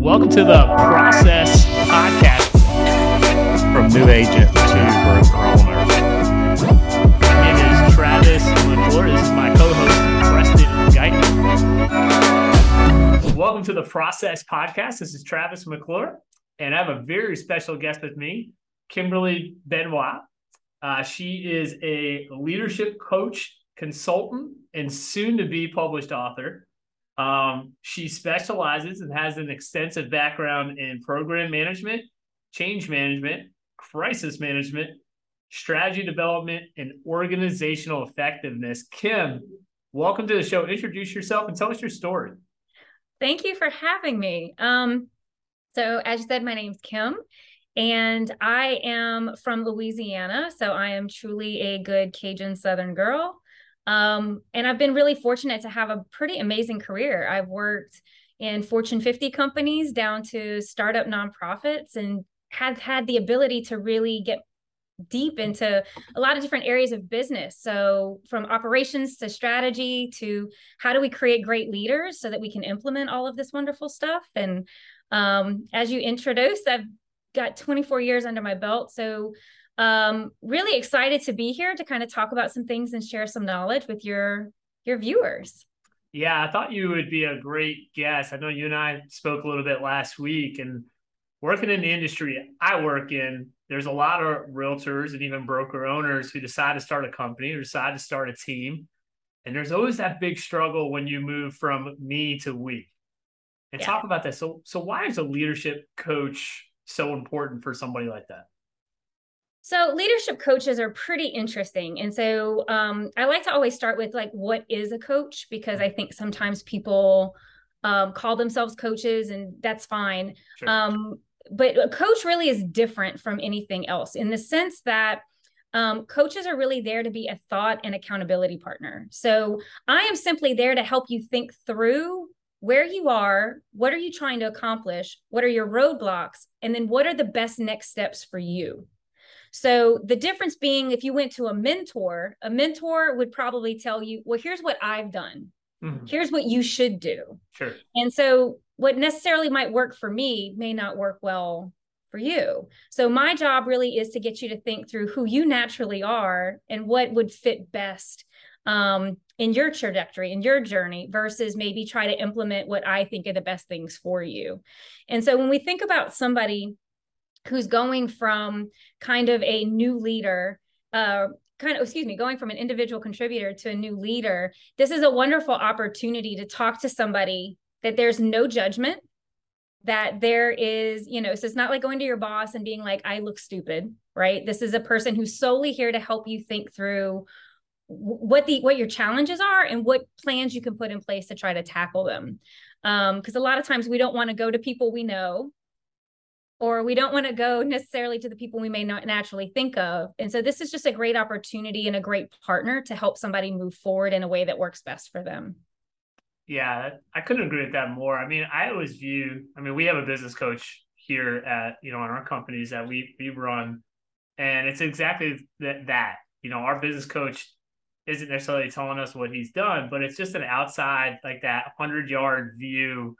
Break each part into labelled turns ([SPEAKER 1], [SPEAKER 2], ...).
[SPEAKER 1] Welcome to the Process Podcast
[SPEAKER 2] from new agent to broker owner.
[SPEAKER 1] My name is Travis McClure. This is my co-host Preston Guyton. Welcome to the Process Podcast. This is Travis McClure, and I have a very special guest with me, Kimberly Benoit. Uh, she is a leadership coach, consultant, and soon-to-be published author. Um, she specializes and has an extensive background in program management, change management, crisis management, strategy development, and organizational effectiveness. Kim, welcome to the show. Introduce yourself and tell us your story.
[SPEAKER 3] Thank you for having me. Um, so, as you said, my name's Kim, and I am from Louisiana. So, I am truly a good Cajun Southern girl. Um, and I've been really fortunate to have a pretty amazing career. I've worked in Fortune 50 companies down to startup nonprofits and have had the ability to really get deep into a lot of different areas of business. So, from operations to strategy to how do we create great leaders so that we can implement all of this wonderful stuff. And um, as you introduced, I've got 24 years under my belt. So, um, really excited to be here to kind of talk about some things and share some knowledge with your your viewers.
[SPEAKER 1] Yeah, I thought you would be a great guest. I know you and I spoke a little bit last week, and working in the industry I work in, there's a lot of realtors and even broker owners who decide to start a company or decide to start a team. And there's always that big struggle when you move from me to we. And yeah. talk about that. So, so why is a leadership coach so important for somebody like that?
[SPEAKER 3] So leadership coaches are pretty interesting. And so um, I like to always start with like, what is a coach? Because I think sometimes people um, call themselves coaches and that's fine. Sure. Um, but a coach really is different from anything else in the sense that um, coaches are really there to be a thought and accountability partner. So I am simply there to help you think through where you are, what are you trying to accomplish, what are your roadblocks, and then what are the best next steps for you. So the difference being if you went to a mentor, a mentor would probably tell you, well, here's what I've done. Mm-hmm. Here's what you should do.
[SPEAKER 1] Sure.
[SPEAKER 3] And so what necessarily might work for me may not work well for you. So my job really is to get you to think through who you naturally are and what would fit best um, in your trajectory, in your journey, versus maybe try to implement what I think are the best things for you. And so when we think about somebody who's going from kind of a new leader uh, kind of excuse me going from an individual contributor to a new leader this is a wonderful opportunity to talk to somebody that there's no judgment that there is you know so it's not like going to your boss and being like i look stupid right? This is a person who's solely here to help you think through what the what your challenges are and what plans you can put in place to try to tackle them. Because um, a lot of times we don't want to go to people we know or we don't want to go necessarily to the people we may not naturally think of. And so this is just a great opportunity and a great partner to help somebody move forward in a way that works best for them.
[SPEAKER 1] Yeah, I couldn't agree with that more. I mean, I always view, I mean, we have a business coach here at, you know, in our companies that we we run. And it's exactly that that, you know, our business coach isn't necessarily telling us what he's done, but it's just an outside, like that hundred yard view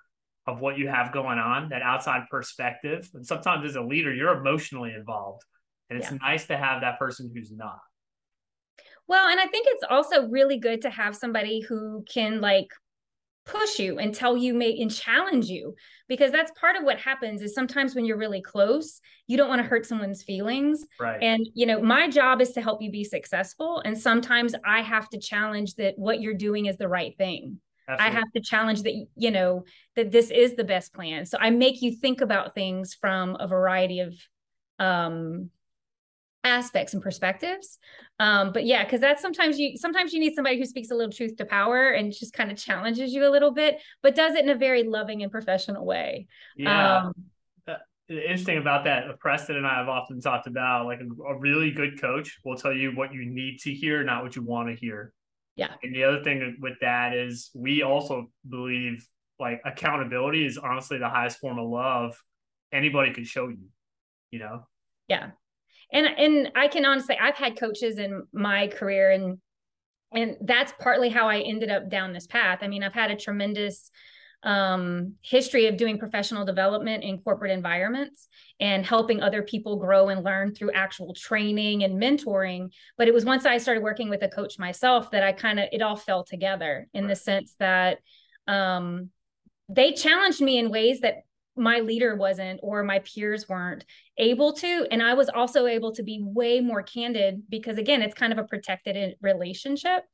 [SPEAKER 1] of what you have going on, that outside perspective. And sometimes as a leader, you're emotionally involved. And it's yeah. nice to have that person who's not.
[SPEAKER 3] Well, and I think it's also really good to have somebody who can like push you and tell you may and challenge you because that's part of what happens is sometimes when you're really close you don't want to hurt someone's feelings
[SPEAKER 1] right
[SPEAKER 3] and you know my job is to help you be successful and sometimes i have to challenge that what you're doing is the right thing Absolutely. I have to challenge that, you know, that this is the best plan. So I make you think about things from a variety of um aspects and perspectives. Um, but yeah, because that's sometimes you sometimes you need somebody who speaks a little truth to power and just kind of challenges you a little bit, but does it in a very loving and professional way.
[SPEAKER 1] Yeah. Um, uh, the interesting about that, Preston and I have often talked about like a, a really good coach will tell you what you need to hear, not what you want to hear.
[SPEAKER 3] Yeah.
[SPEAKER 1] And the other thing with that is we also believe like accountability is honestly the highest form of love anybody can show you, you know?
[SPEAKER 3] Yeah. And and I can honestly I've had coaches in my career and and that's partly how I ended up down this path. I mean, I've had a tremendous um, history of doing professional development in corporate environments and helping other people grow and learn through actual training and mentoring. But it was once I started working with a coach myself that I kind of, it all fell together in the sense that um, they challenged me in ways that my leader wasn't or my peers weren't able to. And i was also able to be way more candid because again it's kind of a protected relationship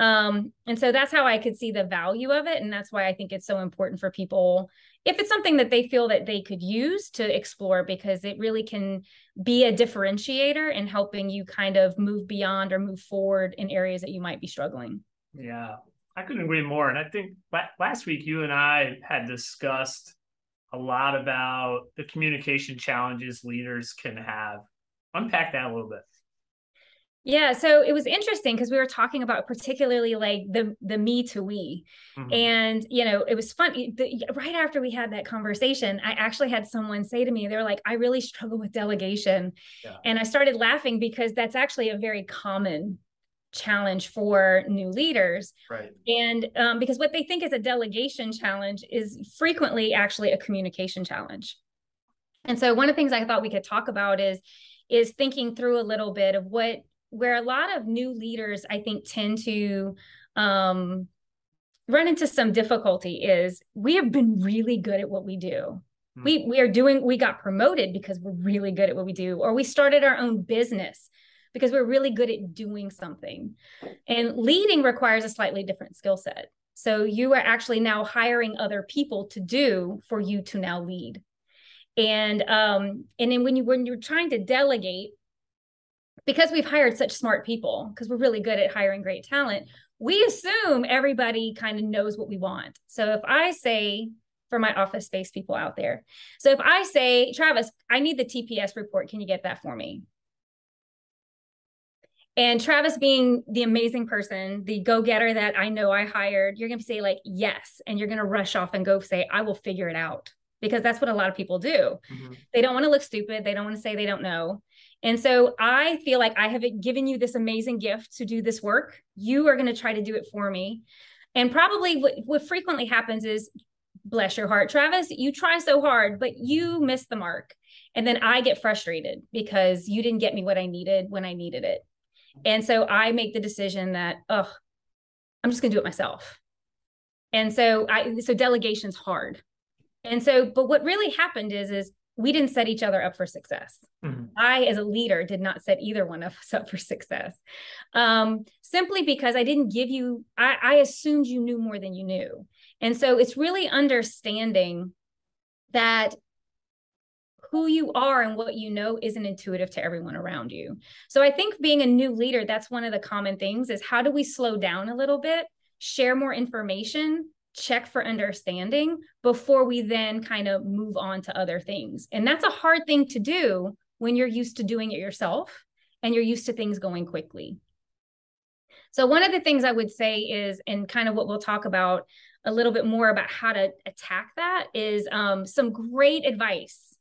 [SPEAKER 3] um, and so that's how I could see the value of it. And that's why I think it's so important for people, if it's something that they feel that they could use to explore, because it really can be a differentiator in helping you kind of move beyond or move forward in areas that you might be struggling.
[SPEAKER 1] Yeah, I couldn't agree more. And I think last week you and I had discussed a lot about the communication challenges leaders can have. Unpack that a little bit.
[SPEAKER 3] Yeah, so it was interesting because we were talking about particularly like the the me to we, mm-hmm. and you know it was fun. The, right after we had that conversation, I actually had someone say to me, "They're like, I really struggle with delegation," yeah. and I started laughing because that's actually a very common challenge for new leaders,
[SPEAKER 1] right?
[SPEAKER 3] And um, because what they think is a delegation challenge is frequently actually a communication challenge. And so one of the things I thought we could talk about is is thinking through a little bit of what where a lot of new leaders i think tend to um, run into some difficulty is we have been really good at what we do. Hmm. we we are doing we got promoted because we're really good at what we do or we started our own business because we're really good at doing something. And leading requires a slightly different skill set. So you are actually now hiring other people to do for you to now lead. And um and then when you when you're trying to delegate because we've hired such smart people, because we're really good at hiring great talent, we assume everybody kind of knows what we want. So if I say, for my office space people out there, so if I say, Travis, I need the TPS report, can you get that for me? And Travis, being the amazing person, the go getter that I know I hired, you're going to say, like, yes. And you're going to rush off and go say, I will figure it out. Because that's what a lot of people do. Mm-hmm. They don't want to look stupid. They don't want to say they don't know. And so I feel like I have given you this amazing gift to do this work. You are going to try to do it for me. And probably what, what frequently happens is, bless your heart, Travis, you try so hard, but you miss the mark. And then I get frustrated because you didn't get me what I needed when I needed it. And so I make the decision that, oh, I'm just going to do it myself. And so I, so delegation's hard. And so, but what really happened is, is we didn't set each other up for success. Mm-hmm. I, as a leader, did not set either one of us up for success. Um, simply because I didn't give you, I, I assumed you knew more than you knew. And so it's really understanding that who you are and what you know isn't intuitive to everyone around you. So I think being a new leader, that's one of the common things is how do we slow down a little bit, share more information, check for understanding before we then kind of move on to other things. And that's a hard thing to do when you're used to doing it yourself and you're used to things going quickly. So, one of the things I would say is, and kind of what we'll talk about a little bit more about how to attack that is um, some great advice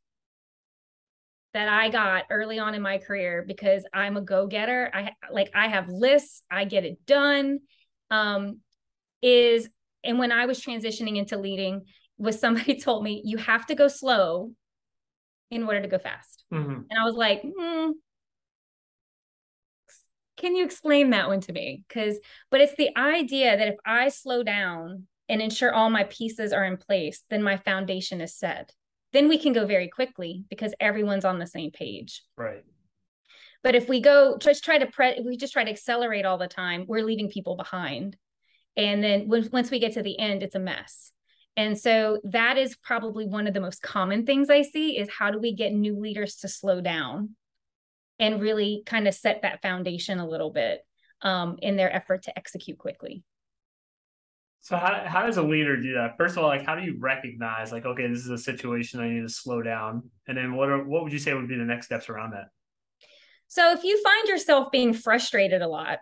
[SPEAKER 3] that I got early on in my career because I'm a go-getter. I like I have lists, I get it done. Um, is and when I was transitioning into leading, was somebody told me you have to go slow in order to go fast. Mm-hmm. And I was like, hmm, can you explain that one to me? Because, but it's the idea that if I slow down and ensure all my pieces are in place, then my foundation is set. Then we can go very quickly because everyone's on the same page.
[SPEAKER 1] Right.
[SPEAKER 3] But if we go just try to pre, we just try to accelerate all the time, we're leaving people behind and then when, once we get to the end it's a mess. And so that is probably one of the most common things i see is how do we get new leaders to slow down and really kind of set that foundation a little bit um, in their effort to execute quickly.
[SPEAKER 1] So how, how does a leader do that? First of all like how do you recognize like okay this is a situation i need to slow down? And then what are what would you say would be the next steps around that?
[SPEAKER 3] So if you find yourself being frustrated a lot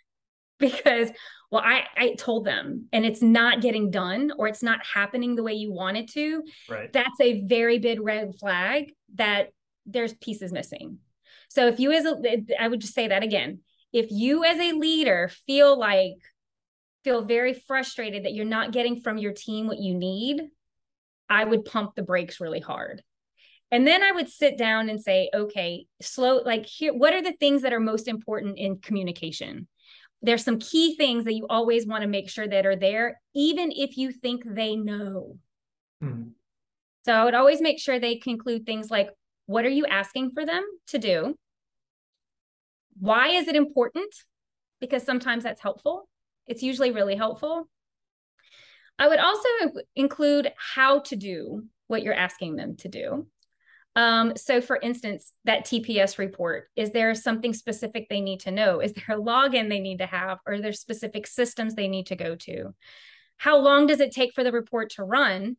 [SPEAKER 3] because well I, I told them and it's not getting done or it's not happening the way you want it to
[SPEAKER 1] right
[SPEAKER 3] that's a very big red flag that there's pieces missing so if you as a i would just say that again if you as a leader feel like feel very frustrated that you're not getting from your team what you need, I would pump the brakes really hard. And then I would sit down and say, okay, slow, like here, what are the things that are most important in communication? There's some key things that you always want to make sure that are there, even if you think they know. Hmm. So I would always make sure they conclude things like, what are you asking for them to do? Why is it important? Because sometimes that's helpful. It's usually really helpful. I would also include how to do what you're asking them to do. Um, so, for instance, that TPS report, is there something specific they need to know? Is there a login they need to have? Or are there specific systems they need to go to? How long does it take for the report to run?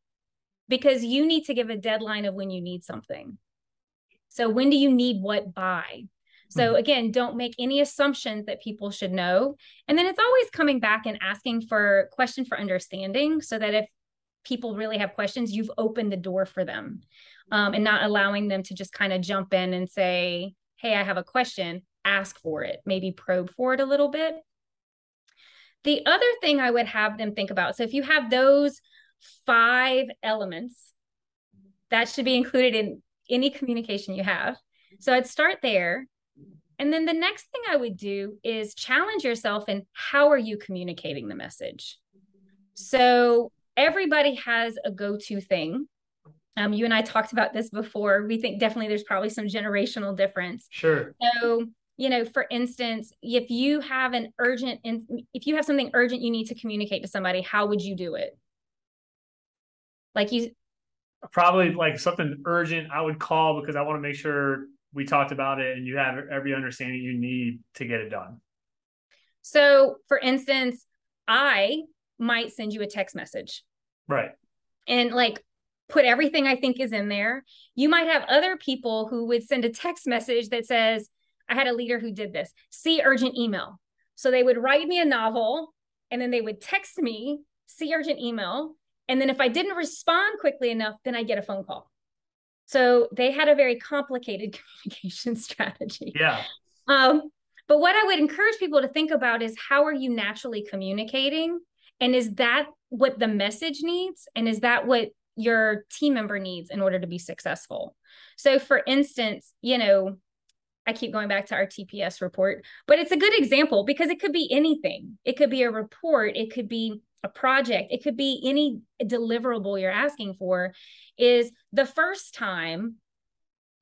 [SPEAKER 3] Because you need to give a deadline of when you need something. So, when do you need what by? So mm-hmm. again, don't make any assumptions that people should know. And then it's always coming back and asking for question for understanding so that if people really have questions, you've opened the door for them um, and not allowing them to just kind of jump in and say, Hey, I have a question, ask for it, maybe probe for it a little bit. The other thing I would have them think about so if you have those five elements, that should be included in any communication you have. So I'd start there. And then the next thing I would do is challenge yourself in how are you communicating the message? So everybody has a go-to thing. Um, you and I talked about this before. We think definitely there's probably some generational difference.
[SPEAKER 1] Sure.
[SPEAKER 3] So, you know, for instance, if you have an urgent, if you have something urgent you need to communicate to somebody, how would you do it? Like you,
[SPEAKER 1] probably like something urgent. I would call because I want to make sure we talked about it and you have every understanding you need to get it done.
[SPEAKER 3] So, for instance, I might send you a text message.
[SPEAKER 1] Right.
[SPEAKER 3] And like put everything I think is in there. You might have other people who would send a text message that says, I had a leader who did this, see urgent email. So they would write me a novel and then they would text me, see urgent email. And then if I didn't respond quickly enough, then I get a phone call. So they had a very complicated communication strategy.
[SPEAKER 1] Yeah.
[SPEAKER 3] Um, but what I would encourage people to think about is how are you naturally communicating? And is that what the message needs? And is that what your team member needs in order to be successful? So, for instance, you know, I keep going back to our TPS report, but it's a good example because it could be anything. It could be a report, it could be a project, it could be any deliverable you're asking for. Is the first time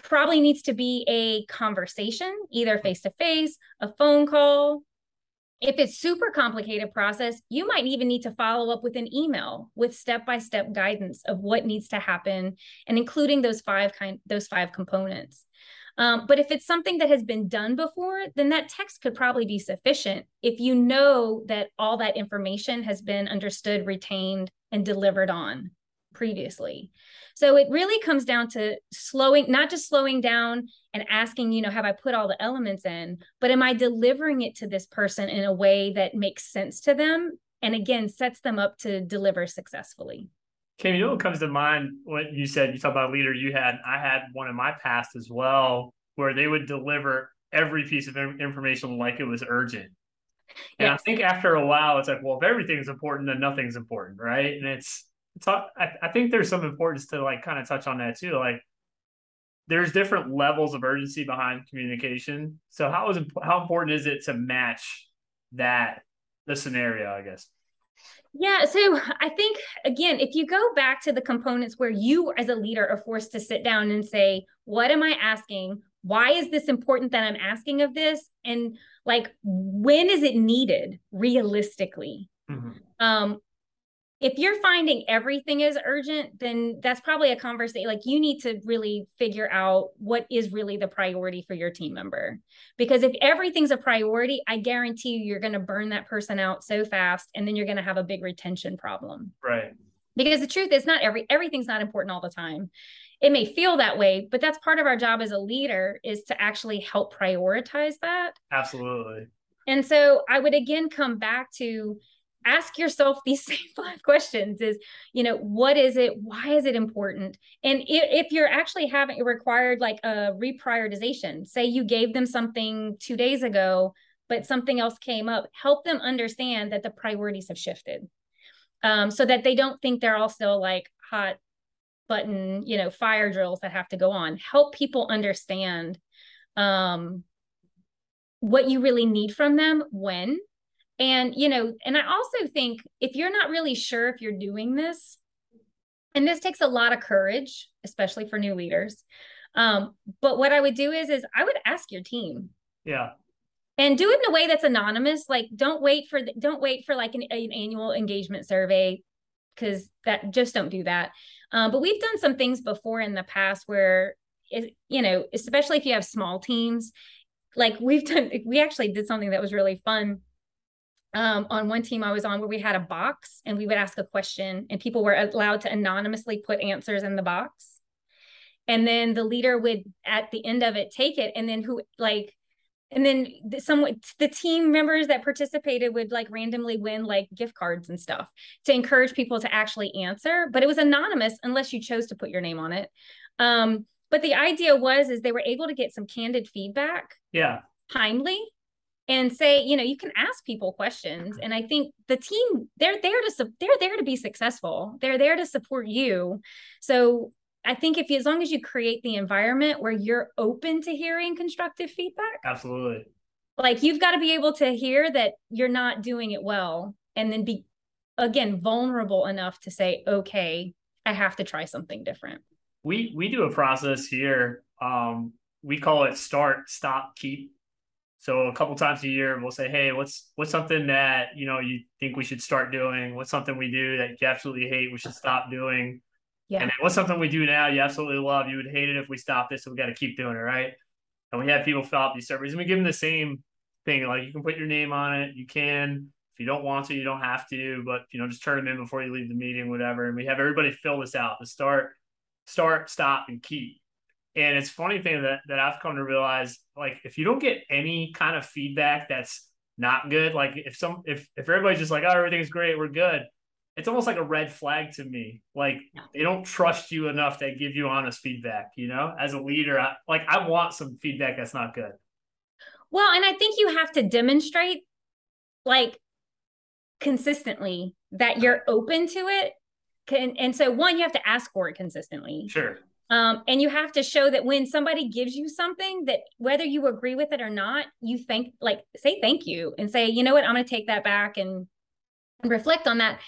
[SPEAKER 3] probably needs to be a conversation, either face to face, a phone call. If it's super complicated process, you might even need to follow up with an email with step-by-step guidance of what needs to happen and including those five kind those five components. Um, but if it's something that has been done before, then that text could probably be sufficient if you know that all that information has been understood, retained, and delivered on previously. So it really comes down to slowing, not just slowing down and asking, you know, have I put all the elements in, but am I delivering it to this person in a way that makes sense to them? And again, sets them up to deliver successfully.
[SPEAKER 1] Kim, you know what comes to mind when you said you talk about a leader you had? I had one in my past as well, where they would deliver every piece of information like it was urgent. And yes. I think after a while, it's like, well, if everything's important, then nothing's important, right? And it's, it's I, I think there's some importance to like kind of touch on that too. Like, there's different levels of urgency behind communication. So how is how important is it to match that the scenario? I guess.
[SPEAKER 3] Yeah. So I think, again, if you go back to the components where you as a leader are forced to sit down and say, what am I asking? Why is this important that I'm asking of this? And like, when is it needed realistically? Mm-hmm. Um, if you're finding everything is urgent, then that's probably a conversation. Like you need to really figure out what is really the priority for your team member. Because if everything's a priority, I guarantee you, you're going to burn that person out so fast, and then you're going to have a big retention problem.
[SPEAKER 1] Right.
[SPEAKER 3] Because the truth is, not every everything's not important all the time. It may feel that way, but that's part of our job as a leader is to actually help prioritize that.
[SPEAKER 1] Absolutely.
[SPEAKER 3] And so I would again come back to ask yourself these same five questions is you know what is it? Why is it important? And if, if you're actually having required like a reprioritization say you gave them something two days ago but something else came up help them understand that the priorities have shifted. Um, so that they don't think they're still like hot button you know fire drills that have to go on. Help people understand um, what you really need from them when and you know and i also think if you're not really sure if you're doing this and this takes a lot of courage especially for new leaders um, but what i would do is is i would ask your team.
[SPEAKER 1] Yeah.
[SPEAKER 3] And do it in a way that's anonymous like don't wait for the, don't wait for like an, an annual engagement survey because that just don't do that. Um, but we've done some things before in the past where it, you know especially if you have small teams like we've done we actually did something that was really fun um, on one team I was on where we had a box and we would ask a question and people were allowed to anonymously put answers in the box. And then the leader would at the end of it take it. And then who like and then some the team members that participated would like randomly win like gift cards and stuff to encourage people to actually answer. But it was anonymous unless you chose to put your name on it. Um, but the idea was is they were able to get some candid feedback
[SPEAKER 1] yeah.
[SPEAKER 3] timely and say you know you can ask people questions and i think the team they're there to they're there to be successful. They're there to support you. So i think if you, as long as you create the environment where you're open to hearing constructive feedback
[SPEAKER 1] absolutely.
[SPEAKER 3] like you've got to be able to hear that you're not doing it well and then be again vulnerable enough to say okay i have to try something different.
[SPEAKER 1] We we do a process here um we call it start stop keep so a couple times a year, we'll say, "Hey, what's what's something that you know you think we should start doing? What's something we do that you absolutely hate? We should stop doing." Yeah. And what's something we do now you absolutely love? You would hate it if we stopped this, so we got to keep doing it, right? And we have people fill out these surveys, and we give them the same thing. Like you can put your name on it. You can. If you don't want to, you don't have to. But you know, just turn them in before you leave the meeting, whatever. And we have everybody fill this out. The start, start, stop, and keep. And it's funny thing that that I've come to realize, like if you don't get any kind of feedback that's not good, like if some if if everybody's just like, oh, everything's great, we're good, it's almost like a red flag to me. Like they don't trust you enough to give you honest feedback. You know, as a leader, I, like I want some feedback that's not good.
[SPEAKER 3] Well, and I think you have to demonstrate, like consistently, that you're open to it. Can, and so one, you have to ask for it consistently.
[SPEAKER 1] Sure.
[SPEAKER 3] Um, and you have to show that when somebody gives you something that whether you agree with it or not, you thank like say thank you and say, you know what, I'm gonna take that back and, and reflect on that.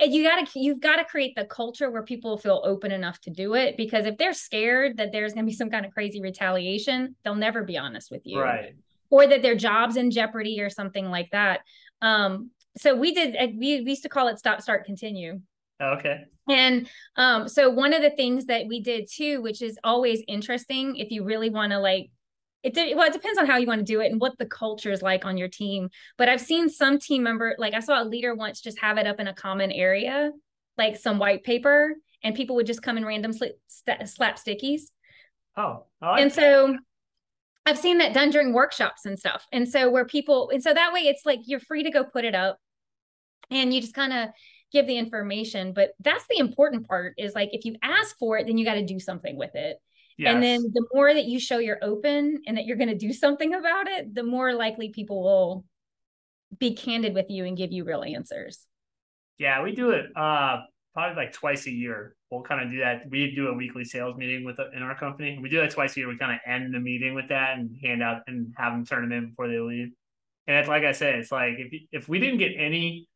[SPEAKER 3] And you gotta you've got to create the culture where people feel open enough to do it because if they're scared that there's gonna be some kind of crazy retaliation, they'll never be honest with you.
[SPEAKER 1] Right.
[SPEAKER 3] Or that their job's in jeopardy or something like that. Um, so we did we, we used to call it stop, start, continue.
[SPEAKER 1] Okay.
[SPEAKER 3] And um, so one of the things that we did too, which is always interesting if you really want to like it well, it depends on how you want to do it and what the culture is like on your team. But I've seen some team member, like I saw a leader once just have it up in a common area, like some white paper, and people would just come in random slap, slap stickies.
[SPEAKER 1] Oh,
[SPEAKER 3] like and that. so I've seen that done during workshops and stuff. And so where people, and so that way it's like you're free to go put it up and you just kind of give the information but that's the important part is like if you ask for it then you got to do something with it. Yes. and then the more that you show you're open and that you're going to do something about it the more likely people will be candid with you and give you real answers.
[SPEAKER 1] Yeah we do it uh probably like twice a year. We'll kind of do that. We do a weekly sales meeting with in our company. We do that twice a year. We kind of end the meeting with that and hand out and have them turn them in before they leave. And it's like i said it's like if if we didn't get any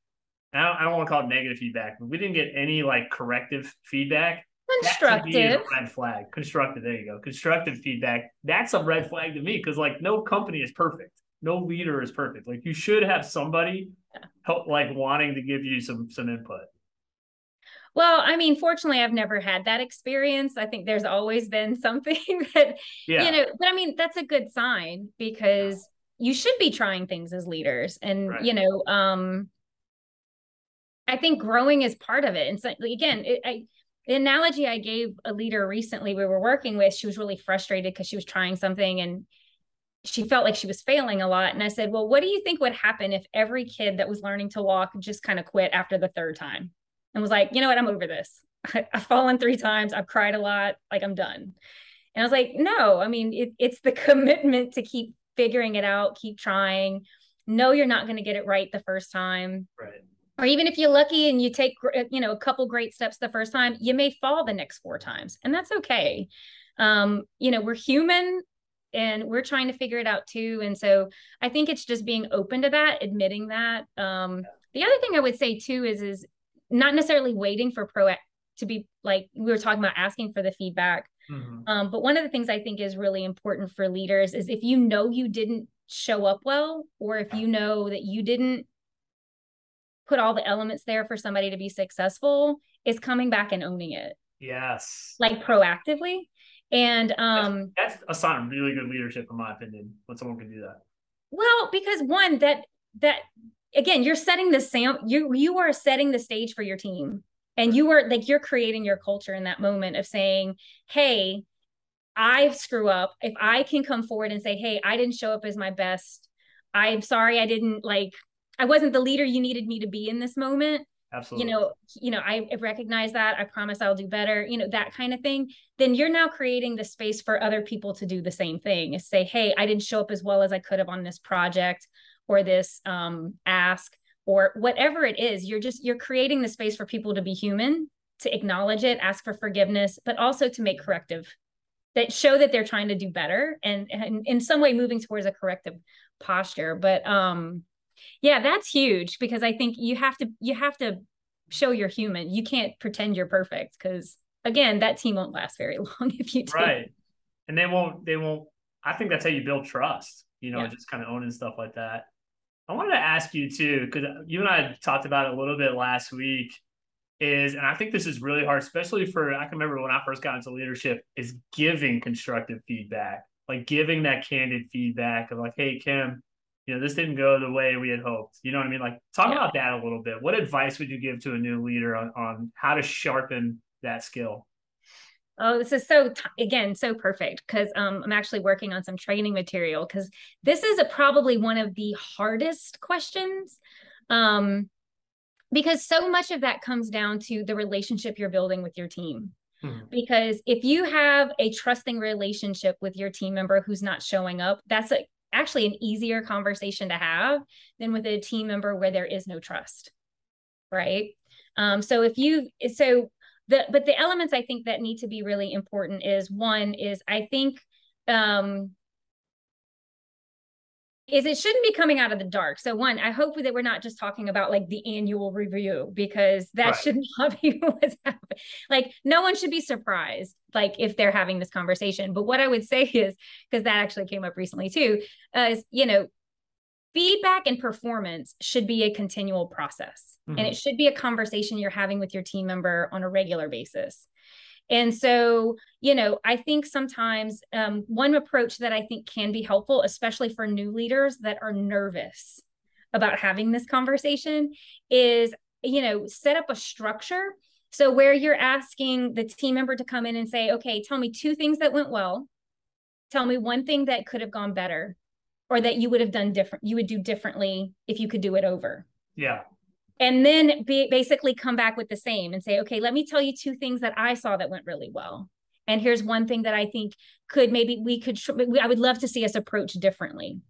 [SPEAKER 1] I don't, I don't want to call it negative feedback, but we didn't get any like corrective feedback.
[SPEAKER 3] Constructive.
[SPEAKER 1] red flag. Constructive. There you go. Constructive feedback. That's a red flag to me because like no company is perfect. No leader is perfect. Like you should have somebody help, like wanting to give you some some input.
[SPEAKER 3] Well, I mean, fortunately, I've never had that experience. I think there's always been something that, yeah. you know, but I mean, that's a good sign because you should be trying things as leaders. And, right. you know, um, I think growing is part of it. And so again, it, I, the analogy I gave a leader recently we were working with, she was really frustrated because she was trying something and she felt like she was failing a lot. And I said, Well, what do you think would happen if every kid that was learning to walk just kind of quit after the third time and was like, you know what, I'm over this. I, have fallen three times, I've cried a lot, like I'm done. And I was like, no, I mean, it, it's the commitment to keep figuring it out, keep trying. No, you're not going to get it right the first time.
[SPEAKER 1] Right.
[SPEAKER 3] Or even if you're lucky and you take, you know, a couple great steps the first time, you may fall the next four times, and that's okay. Um, you know, we're human and we're trying to figure it out too. And so I think it's just being open to that, admitting that. Um, the other thing I would say too is is not necessarily waiting for pro to be like we were talking about asking for the feedback. Mm-hmm. Um, but one of the things I think is really important for leaders is if you know you didn't show up well, or if you know that you didn't put all the elements there for somebody to be successful, is coming back and owning it.
[SPEAKER 1] Yes.
[SPEAKER 3] Like proactively. And um
[SPEAKER 1] that's, that's a sign of really good leadership, in my opinion, when someone can do that.
[SPEAKER 3] Well, because one, that that again, you're setting the sam you you are setting the stage for your team and you are like you're creating your culture in that moment of saying hey i screw up if i can come forward and say hey i didn't show up as my best i'm sorry i didn't like i wasn't the leader you needed me to be in this moment.
[SPEAKER 1] Absolutely.
[SPEAKER 3] you know you know i recognize that i promise i'll do better you know that kind of thing. Then you're now creating the space for other people to do the same thing is say hey i didn't show up as well as i could have on this project or this um, ask or whatever it is you're just you're creating the space for people to be human to acknowledge it ask for forgiveness but also to make corrective that show that they're trying to do better and, and in some way moving towards a corrective posture. But um yeah that's huge because i think you have to you have to show you're human you can't pretend you're perfect because again that team won't last very long if you do.
[SPEAKER 1] right and they won't they won't i think that's how you build trust you know yeah. just kind of owning stuff like that I wanted to ask you too, because you and I talked about it a little bit last week. Is and I think this is really hard, especially for I can remember when I first got into leadership, is giving constructive feedback, like giving that candid feedback of like, hey Kim, you know, this didn't go the way we had hoped. You know what I mean? Like talk yeah. about that a little bit. What advice would you give to a new leader on, on how to sharpen that skill?
[SPEAKER 3] Oh, this is so again so perfect because um, I'm actually working on some training material because this is a, probably one of the hardest questions, um, because so much of that comes down to the relationship you're building with your team. Hmm. Because if you have a trusting relationship with your team member who's not showing up, that's a, actually an easier conversation to have than with a team member where there is no trust, right? Um, so if you so the but the elements i think that need to be really important is one is i think um is it shouldn't be coming out of the dark. So one, I hope that we're not just talking about like the annual review because that right. should not be what's happening. Like no one should be surprised like if they're having this conversation. But what I would say is because that actually came up recently too, uh, is you know feedback and performance should be a continual process mm-hmm. and it should be a conversation you're having with your team member on a regular basis and so you know i think sometimes um, one approach that i think can be helpful especially for new leaders that are nervous about having this conversation is you know set up a structure. So where you're asking the team member to come in and say okay tell me two things that went well. Tell me one thing that could have gone better or that you would have done different you would do differently if you could do it over.
[SPEAKER 1] Yeah
[SPEAKER 3] and then be, basically come back with the same and say okay let me tell you two things that i saw that went really well. And here's one thing that i think could maybe we could i would love to see us approach differently.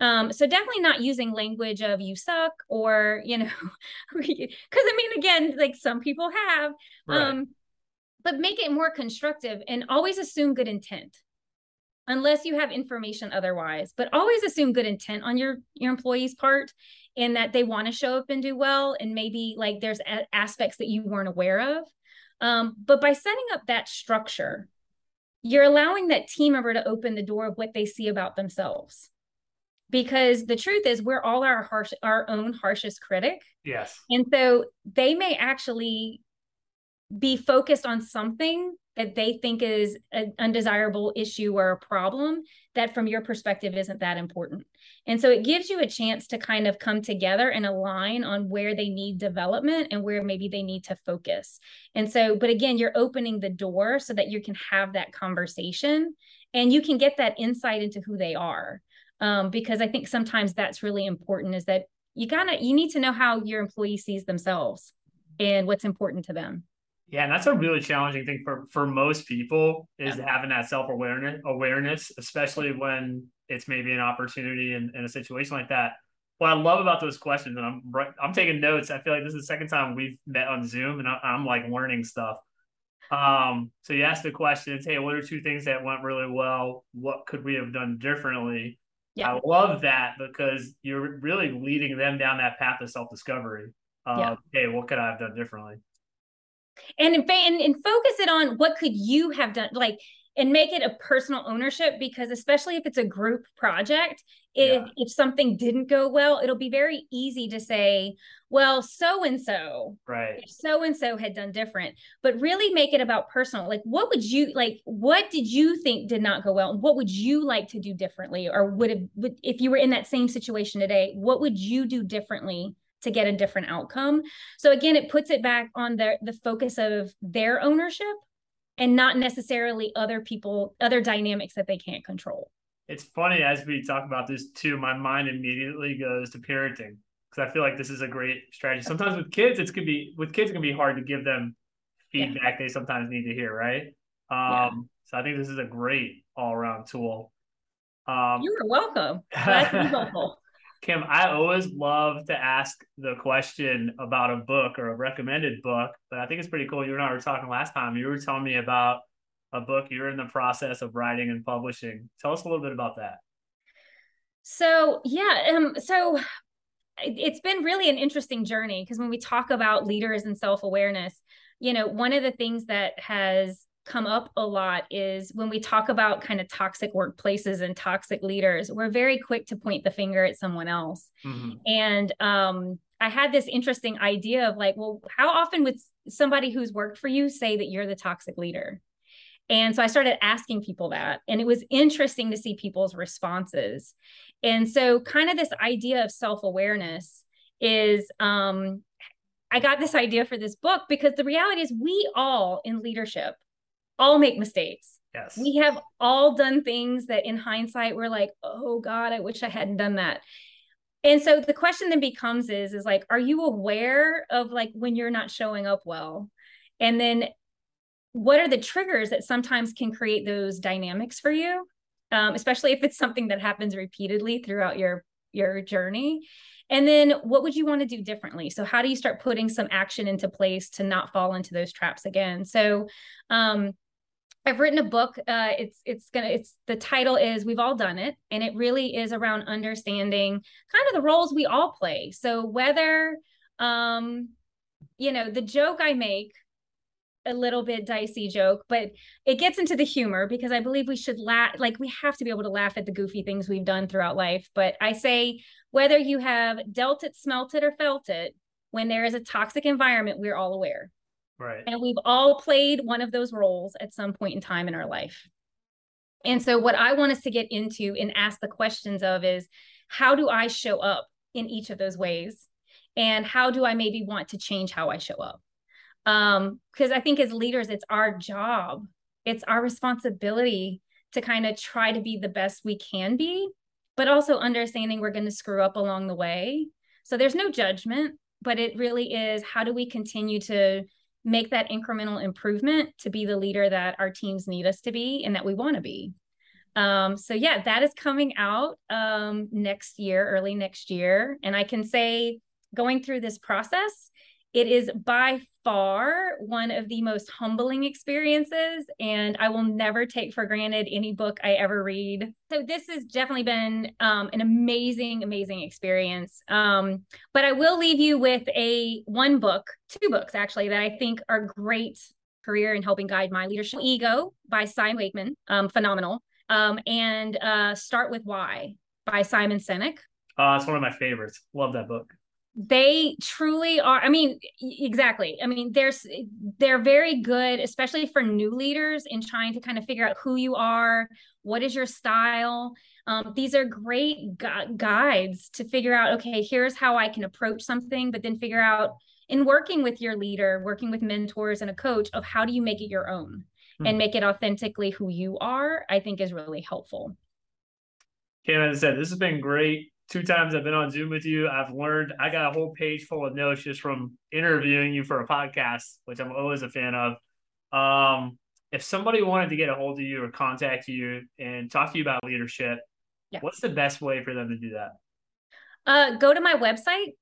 [SPEAKER 3] Um, so definitely not using language of you suck or you know because i mean again like some people have right. um but make it more constructive and always assume good intent unless you have information otherwise but always assume good intent on your your employees part and that they want to show up and do well and maybe like there's a- aspects that you weren't aware of. Um, but by setting up that structure you're allowing that team member to open the door of what they see about themselves. Because the truth is we're all our harsh our own harshest critic.
[SPEAKER 1] Yes.
[SPEAKER 3] And so they may actually be focused on something that they think is an undesirable issue or a problem that from your perspective isn't that important. And so it gives you a chance to kind of come together and align on where they need development and where maybe they need to focus. And so, but again, you're opening the door so that you can have that conversation and you can get that insight into who they are. Um, because I think sometimes that's really important is that you gotta you need to know how your employee sees themselves and what's important to them.
[SPEAKER 1] Yeah, and that's a really challenging thing for for most people is
[SPEAKER 3] Yeah.
[SPEAKER 1] having that self awareness awareness, especially when it's maybe an opportunity in, in a situation like that. What I love about those questions, and I'm right- I'm taking notes. I feel like this is the second time we've met on Zoom, and I, I'm like learning stuff. Um, so you ask the questions, hey, what are two things that went really well? What could we have done differently?
[SPEAKER 3] Yeah.
[SPEAKER 1] I love that because you're really leading them down that path of self discovery. Uh,
[SPEAKER 3] Yeah.
[SPEAKER 1] Hey, what could I have done differently?
[SPEAKER 3] And and, and focus it on what could you have done like and make it a personal ownership because especially if it's a group project if
[SPEAKER 1] Yeah.
[SPEAKER 3] if something didn't go well it'll be very easy to say well so and so
[SPEAKER 1] Right.
[SPEAKER 3] so and so had done different but really make it about personal like what would you like what did you think did not go well and what would you like to do differently or would have would, if you were in that same situation today what would you do differently to get a different outcome so again it puts it back on the the focus of their ownership and not necessarily other people other dynamics that they can't control
[SPEAKER 1] It's funny as we talk about this too, my mind immediately goes to parenting because I feel like this is a great strategy. Sometimes with kids, it's gonna be with kids, it can be hard to give them
[SPEAKER 3] Yeah.
[SPEAKER 1] feedback they sometimes need to hear, right? Um,
[SPEAKER 3] Yeah.
[SPEAKER 1] so I think this is a great all around tool. Um,
[SPEAKER 3] you're welcome glad to be helpful
[SPEAKER 1] Kim, I always love to ask the question about a book or a recommended book, but I think it's pretty cool. You and I were talking last time. You were telling me about a book you're in the process of writing and publishing. Tell us a little bit about that.
[SPEAKER 3] So yeah, um, so it- it's been really an interesting journey because when we talk about leaders and self-awareness, you know, one of the things that has come up a lot is when we talk about kind of toxic workplaces and toxic leaders, we're very quick to point the finger at someone else.
[SPEAKER 1] Mhm.
[SPEAKER 3] And um, I had this interesting idea of like, well, how often would somebody who's worked for you say that you're the toxic leader? And so I started asking people that, and it was interesting to see people's responses. And so, kind of this idea of self awareness is um, I got this idea for this book because the reality is, we all in leadership all make mistakes.
[SPEAKER 1] Yes.
[SPEAKER 3] We have all done things that in hindsight we're like, oh God, I wish I hadn't done that. And so the question then becomes is, is like, are you aware of like when you're not showing up well? And then what are the triggers that sometimes can create those dynamics for you? Um, especially if it's something that happens repeatedly throughout your your journey. And then what would you want to do differently? So how do you start putting some action into place to not fall into those traps again? So um I've written a book. Uh, it's it's gonna it's the title is We've All Done It, and it really is around understanding kind of the roles we all play. So whether um, you know, the joke I make, a little bit dicey joke, but it gets into the humor because I believe we should laugh. Like we have to be able to laugh at the goofy things we've done throughout life. But I say whether you have dealt it, smelt it, or felt it, when there is a toxic environment, we're all aware.
[SPEAKER 1] Right.
[SPEAKER 3] And we've all played one of those roles at some point in time in our life. And so, what I want us to get into and ask the questions of is how do I show up in each of those ways? And how do I maybe want to change how I show up? Um, because I think as leaders, it's our job, it's our responsibility to kind of try to be the best we can be, but also understanding we're going to screw up along the way. So, there's no judgment, but it really is how do we continue to make that incremental improvement to be the leader that our teams need us to be and that we want to be. Um, so yeah, that is coming out um, next year, early next year. And I can say going through this process, it is by far one of the most humbling experiences, and I will never take for granted any book I ever read. So this has definitely been um, an amazing, amazing experience. Um, but I will leave you with a one book, two books actually, that I think are great career in helping guide my leadership. Ego by Cy Wakeman, um, phenomenal, um, and uh, Start with Why by Simon Sinek
[SPEAKER 1] Uh, it's one of my favorites. Love that book.
[SPEAKER 3] They truly are i mean exactly. I mean there's they're very good especially for new leaders in trying to kind of figure out who you are what is your style. Um, these are great gu- guides to figure out okay here's how i can approach something but then figure out in working with your leader working with mentors and a coach of how do you make it your own
[SPEAKER 1] Hmm.
[SPEAKER 3] and make it authentically who you are i think is really helpful.
[SPEAKER 1] Kim, as I said, this has been great two times I've been on Zoom with you. I've learned I got a whole page full of notes just from interviewing you for a podcast, which I'm always a fan of. Um, if somebody wanted to get a hold of you or contact you and talk to you about leadership, yeah. what's the best way for them to do that?
[SPEAKER 3] Uh, go to my website,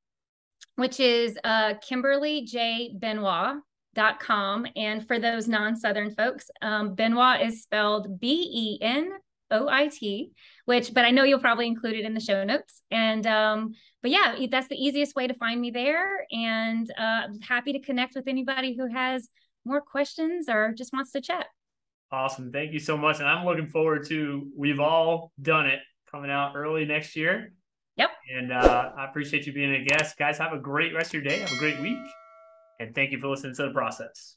[SPEAKER 3] which is uh, kimberlyjbenoit.com. And for those non Southern folks, um, Benoit is spelled B E N O I T, which, but I know you'll probably include it in the show notes. And, um, but yeah, that's the easiest way to find me there. And uh, happy to connect with anybody who has more questions or just wants to chat.
[SPEAKER 1] Awesome. Thank you so much. And I'm looking forward to We've All Done It coming out early next year.
[SPEAKER 3] Yep.
[SPEAKER 1] And uh, I appreciate you being a guest. Guys, have a great rest of your day. Have a great week. And thank you for listening to the process.